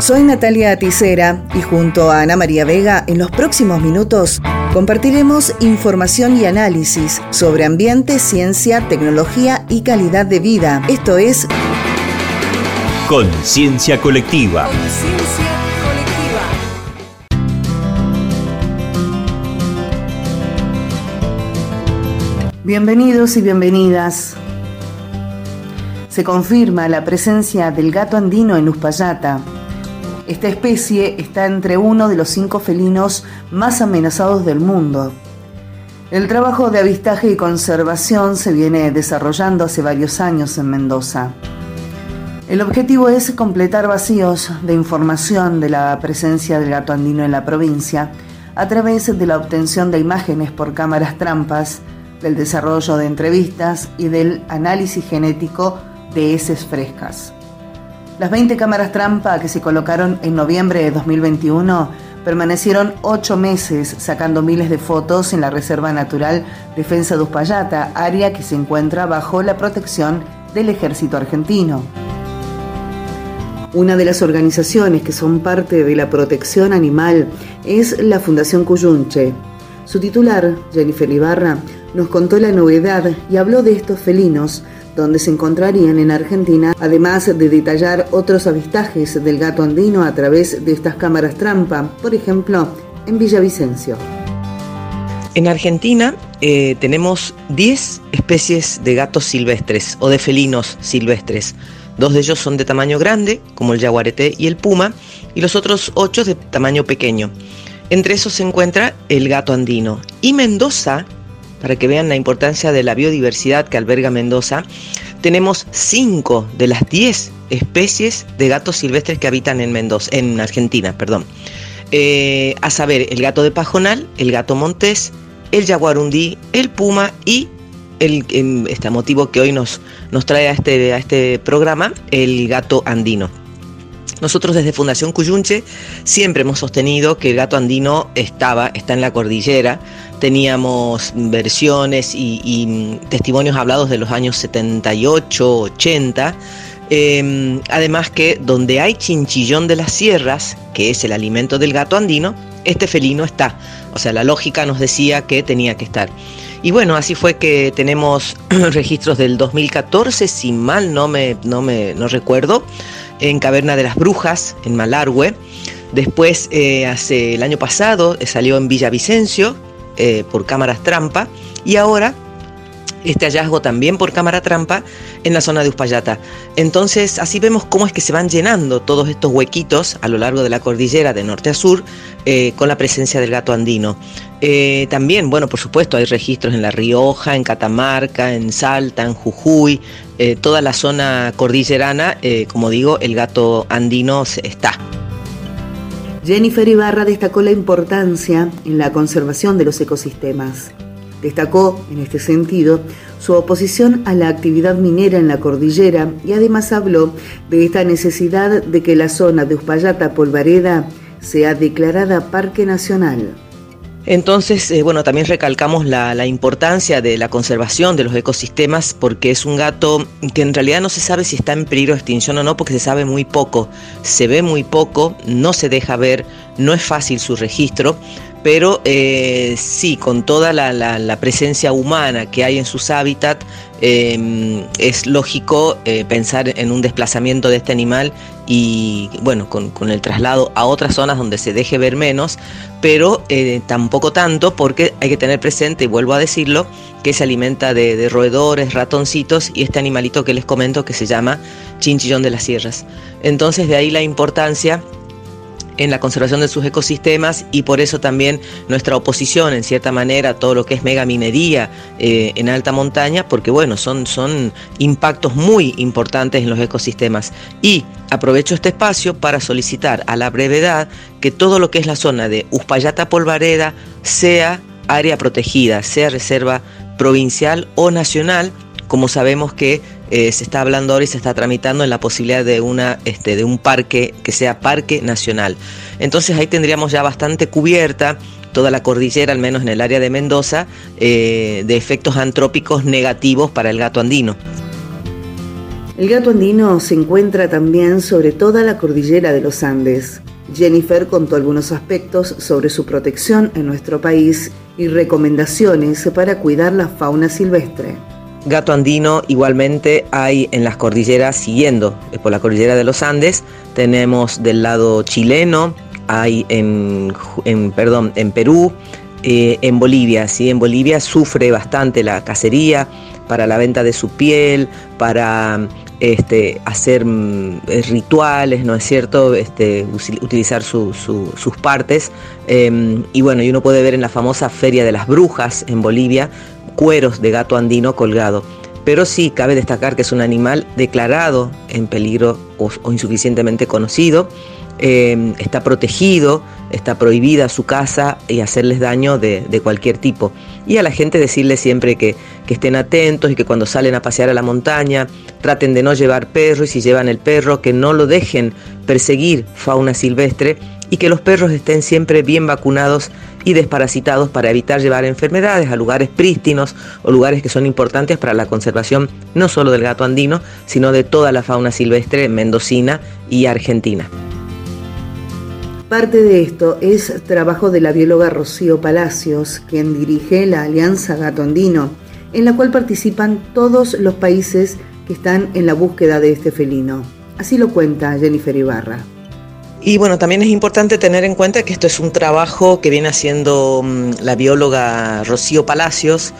Soy Natalia Aticera y junto a Ana María Vega en los próximos minutos compartiremos información y análisis sobre ambiente, ciencia, tecnología y calidad de vida. Esto es Conciencia Colectiva. Conciencia Colectiva. Bienvenidos y bienvenidas. Se confirma la presencia del gato andino en Uspallata esta especie está entre uno de los cinco felinos más amenazados del mundo. El trabajo de avistaje y conservación se viene desarrollando hace varios años en Mendoza. El objetivo es completar vacíos de información de la presencia del gato andino en la provincia a través de la obtención de imágenes por cámaras trampas, del desarrollo de entrevistas y del análisis genético de heces frescas. Las 20 cámaras trampa que se colocaron en noviembre de 2021 permanecieron ocho meses sacando miles de fotos en la Reserva Natural Defensa de Uspallata, área que se encuentra bajo la protección del ejército argentino. Una de las organizaciones que son parte de la protección animal es la Fundación Cuyunche. Su titular, Jennifer Ibarra, nos contó la novedad y habló de estos felinos donde se encontrarían en Argentina, además de detallar otros avistajes del gato andino a través de estas cámaras trampa, por ejemplo, en Villavicencio. En Argentina eh, tenemos 10 especies de gatos silvestres o de felinos silvestres. Dos de ellos son de tamaño grande, como el jaguarete y el puma, y los otros 8 de tamaño pequeño. Entre esos se encuentra el gato andino. Y Mendoza para que vean la importancia de la biodiversidad que alberga Mendoza, tenemos 5 de las 10 especies de gatos silvestres que habitan en Mendoza, en Argentina, perdón. Eh, a saber, el gato de pajonal, el gato montés, el jaguarundí, el puma y el, este motivo que hoy nos, nos trae a este, a este programa, el gato andino. Nosotros desde Fundación Cuyunche siempre hemos sostenido que el gato andino estaba, está en la cordillera. Teníamos versiones y, testimonios hablados de los años 78, 80. Em, además que donde hay chinchillón de las sierras, que es el alimento del gato andino, este felino está. O sea, la lógica nos decía que tenía que estar. Y bueno, así fue que tenemos registros del 2014, si mal no me, no me no recuerdo, en Caverna de las Brujas, en Malargüe. Después, eh, hace el año pasado, eh, salió en Villavicencio eh, por cámaras trampa. Y ahora este hallazgo también por cámara trampa en la zona de Uspallata. Entonces, así vemos cómo es que se van llenando todos estos huequitos a lo largo de la cordillera de norte a sur eh, con la presencia del gato andino. Eh, también, bueno, por supuesto, hay registros en La Rioja, en Catamarca, en Salta, en Jujuy, eh, toda la zona cordillerana, como digo, el gato andino está. Jennifer Ibarra destacó la importancia en la conservación de los ecosistemas. Destacó, en este sentido, su oposición a la actividad minera en la cordillera y además habló de esta necesidad de que la zona de Uspallata Polvareda sea declarada Parque Nacional. Entonces, eh, bueno, también recalcamos la, la, importancia de la conservación de los ecosistemas porque es un gato que en realidad no se sabe si está en peligro de extinción o no porque se sabe muy poco, se ve muy poco, no se deja ver, no es fácil su registro, pero eh, sí, con toda la, presencia humana que hay en sus hábitats, em, es lógico eh, pensar en un desplazamiento de este animal y bueno, con, el traslado a otras zonas donde se deje ver menos, pero eh, tampoco tanto porque hay que tener presente, y vuelvo a decirlo, que se alimenta de, de roedores, ratoncitos y este animalito que les comento que se llama chinchillón de las sierras. Entonces de ahí la importancia en la conservación de sus ecosistemas y por eso también nuestra oposición, en cierta manera, a todo lo que es megaminería eh, en alta montaña, porque bueno, son, son impactos muy importantes en los ecosistemas. Y aprovecho este espacio para solicitar a la brevedad que todo lo que es la zona de Uspallata Polvareda sea área protegida, sea reserva provincial o nacional, como sabemos que eh, se está hablando ahora y se está tramitando en la posibilidad de, una, este, de un parque que sea parque nacional. Entonces ahí tendríamos ya bastante cubierta toda la cordillera, al menos en el área de Mendoza, eh, de efectos antrópicos negativos para el gato andino. El gato andino se encuentra también sobre toda la cordillera de los Andes. Jennifer contó algunos aspectos sobre su protección en nuestro país y recomendaciones para cuidar la fauna silvestre. Gato andino igualmente hay en las cordilleras siguiendo eh, por la cordillera de los Andes. Tenemos del lado chileno, hay en, perdón, en Perú, eh, en Bolivia. ¿sí? En Bolivia sufre bastante la cacería para la venta de su piel, para este, hacer mm, eh, rituales, ¿no es cierto? Este, utilizar sus partes. Em, y bueno, y uno puede ver en la famosa Feria de las Brujas en Bolivia cueros de gato andino colgado. Pero sí cabe destacar que es un animal declarado en peligro o, insuficientemente conocido. Em, está protegido, está prohibida su casa y hacerles daño de, cualquier tipo. Y a la gente decirle siempre que, que estén atentos y que cuando salen a pasear a la montaña traten de no llevar perro y si llevan el perro que no lo dejen perseguir fauna silvestre y que los perros estén siempre bien vacunados y desparasitados para evitar llevar enfermedades a lugares prístinos o lugares que son importantes para la conservación no solo del gato andino, sino de toda la fauna silvestre mendocina y argentina. Parte de esto es trabajo de la bióloga Rocío Palacios, quien dirige la Alianza Gato Andino en la cual participan todos los países que están en la búsqueda de este felino. Así lo cuenta Jennifer Ibarra. Y bueno, también es importante tener en cuenta que esto es un trabajo que viene haciendo mm, la bióloga Rocío Palacios,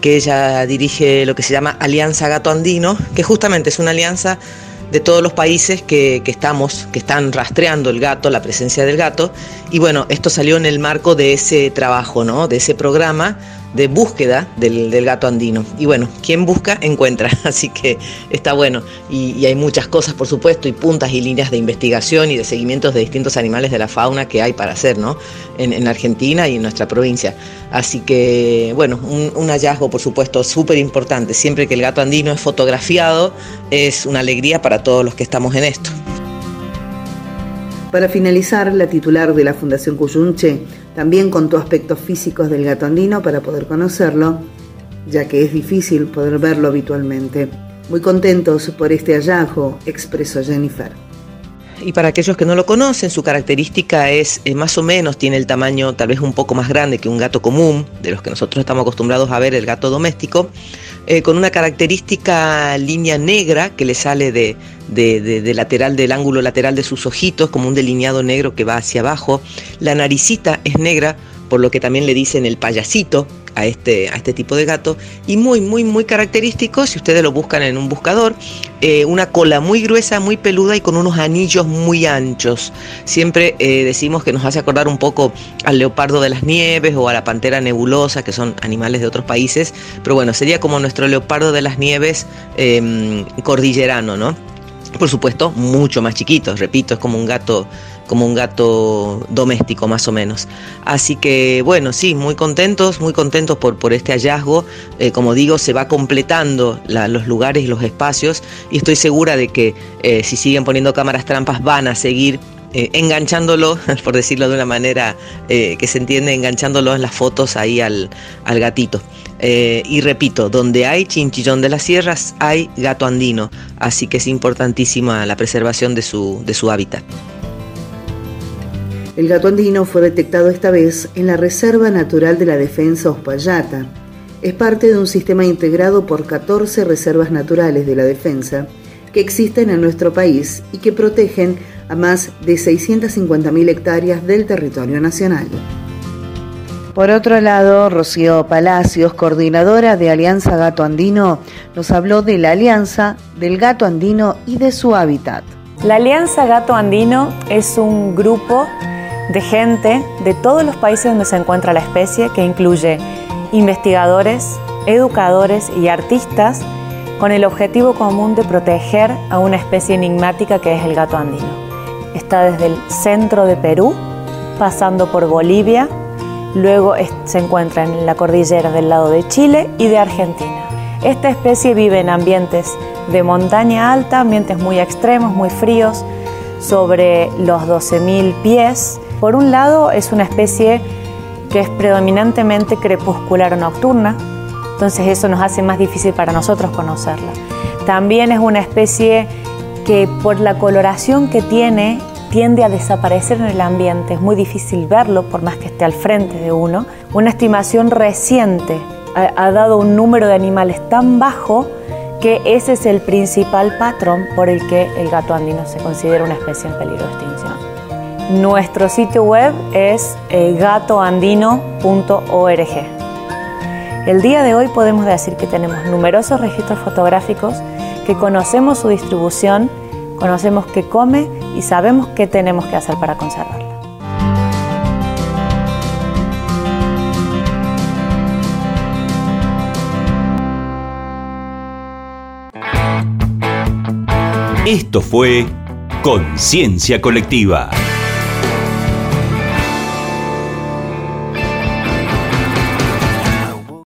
que ella dirige lo que se llama Alianza Gato Andino, que justamente es una alianza de todos los países que, que, estamos, que están rastreando el gato, la presencia del gato. Y bueno, esto salió en el marco de ese trabajo, ¿no? De ese programa de búsqueda del, gato andino. Y bueno, quien busca, encuentra. Así que está bueno. Y, hay muchas cosas, por supuesto, y puntas y líneas de investigación y de seguimientos de distintos animales de la fauna que hay para hacer, ¿no? En, Argentina y en nuestra provincia. Así que, bueno, un, un hallazgo, por supuesto, súper importante. Siempre que el gato andino es fotografiado, es una alegría para todos los que estamos en esto. Para finalizar, la titular de la Fundación Cuyunche también contó aspectos físicos del gato andino para poder conocerlo, ya que es difícil poder verlo habitualmente. Muy contentos por este hallazgo, expresó Jennifer. Y para aquellos que no lo conocen, su característica es eh, más o menos, tiene el tamaño tal vez un poco más grande que un gato común, de los que nosotros estamos acostumbrados a ver el gato doméstico, eh, con una característica línea negra que le sale de, de, lateral, del ángulo lateral de sus ojitos, como un delineado negro que va hacia abajo. La naricita es negra, por lo que también le dicen el payasito a este, a este tipo de gato. Y muy, muy, muy característico, si ustedes lo buscan en un buscador, eh, una cola muy gruesa, muy peluda y con unos anillos muy anchos. Siempre eh, decimos que nos hace acordar un poco al leopardo de las nieves o a la pantera nebulosa, que son animales de otros países. Pero bueno, sería como nuestro leopardo de las nieves em, cordillerano, ¿no? Por supuesto, mucho más chiquito, repito, es como un gato, como un gato doméstico más o menos. Así que bueno, sí, muy contentos, muy contentos por, por este hallazgo. Eh, como digo, se va completando los lugares y los espacios y estoy segura de que eh, si siguen poniendo cámaras trampas van a seguir eh, enganchándolo, por decirlo de una manera que se entiende, enganchándolo en las fotos ahí al, al gatito. Eh, y repito, donde hay chinchillón de las sierras hay gato andino, así que es importantísima la preservación de su, de su hábitat. El gato andino fue detectado esta vez en la Reserva Natural de la Defensa Ospallata. Es parte de un sistema integrado por 14 reservas naturales de la defensa que existen en nuestro país y que protegen a más de 650.000 hectáreas del territorio nacional. Por otro lado, Rocío Palacios, coordinadora de Alianza Gato Andino, nos habló de la alianza del gato andino y de su hábitat. La Alianza Gato Andino es un grupo de gente de todos los países donde se encuentra la especie, que incluye investigadores, educadores y artistas, con el objetivo común de proteger a una especie enigmática que es el gato andino. Está desde el centro de Perú, pasando por Bolivia, Luego se encuentra en la cordillera del lado de Chile y de Argentina. Esta especie vive en ambientes de montaña alta, ambientes muy extremos, muy fríos, sobre los 12.000 pies. Por un lado es una especie que es predominantemente crepuscular o nocturna, entonces eso nos hace más difícil para nosotros conocerla. También es una especie que por la coloración que tiene tiende a desaparecer en el ambiente, es muy difícil verlo por más que esté al frente de uno. Una estimación reciente ha, dado un número de animales tan bajo que ese es el principal patrón por el que el gato andino se considera una especie en peligro de extinción. Nuestro sitio web es eh, gatoandino.org. El día de hoy podemos decir que tenemos numerosos registros fotográficos, que conocemos su distribución, conocemos qué come y sabemos qué tenemos que hacer para conservarla. Esto fue Conciencia Colectiva.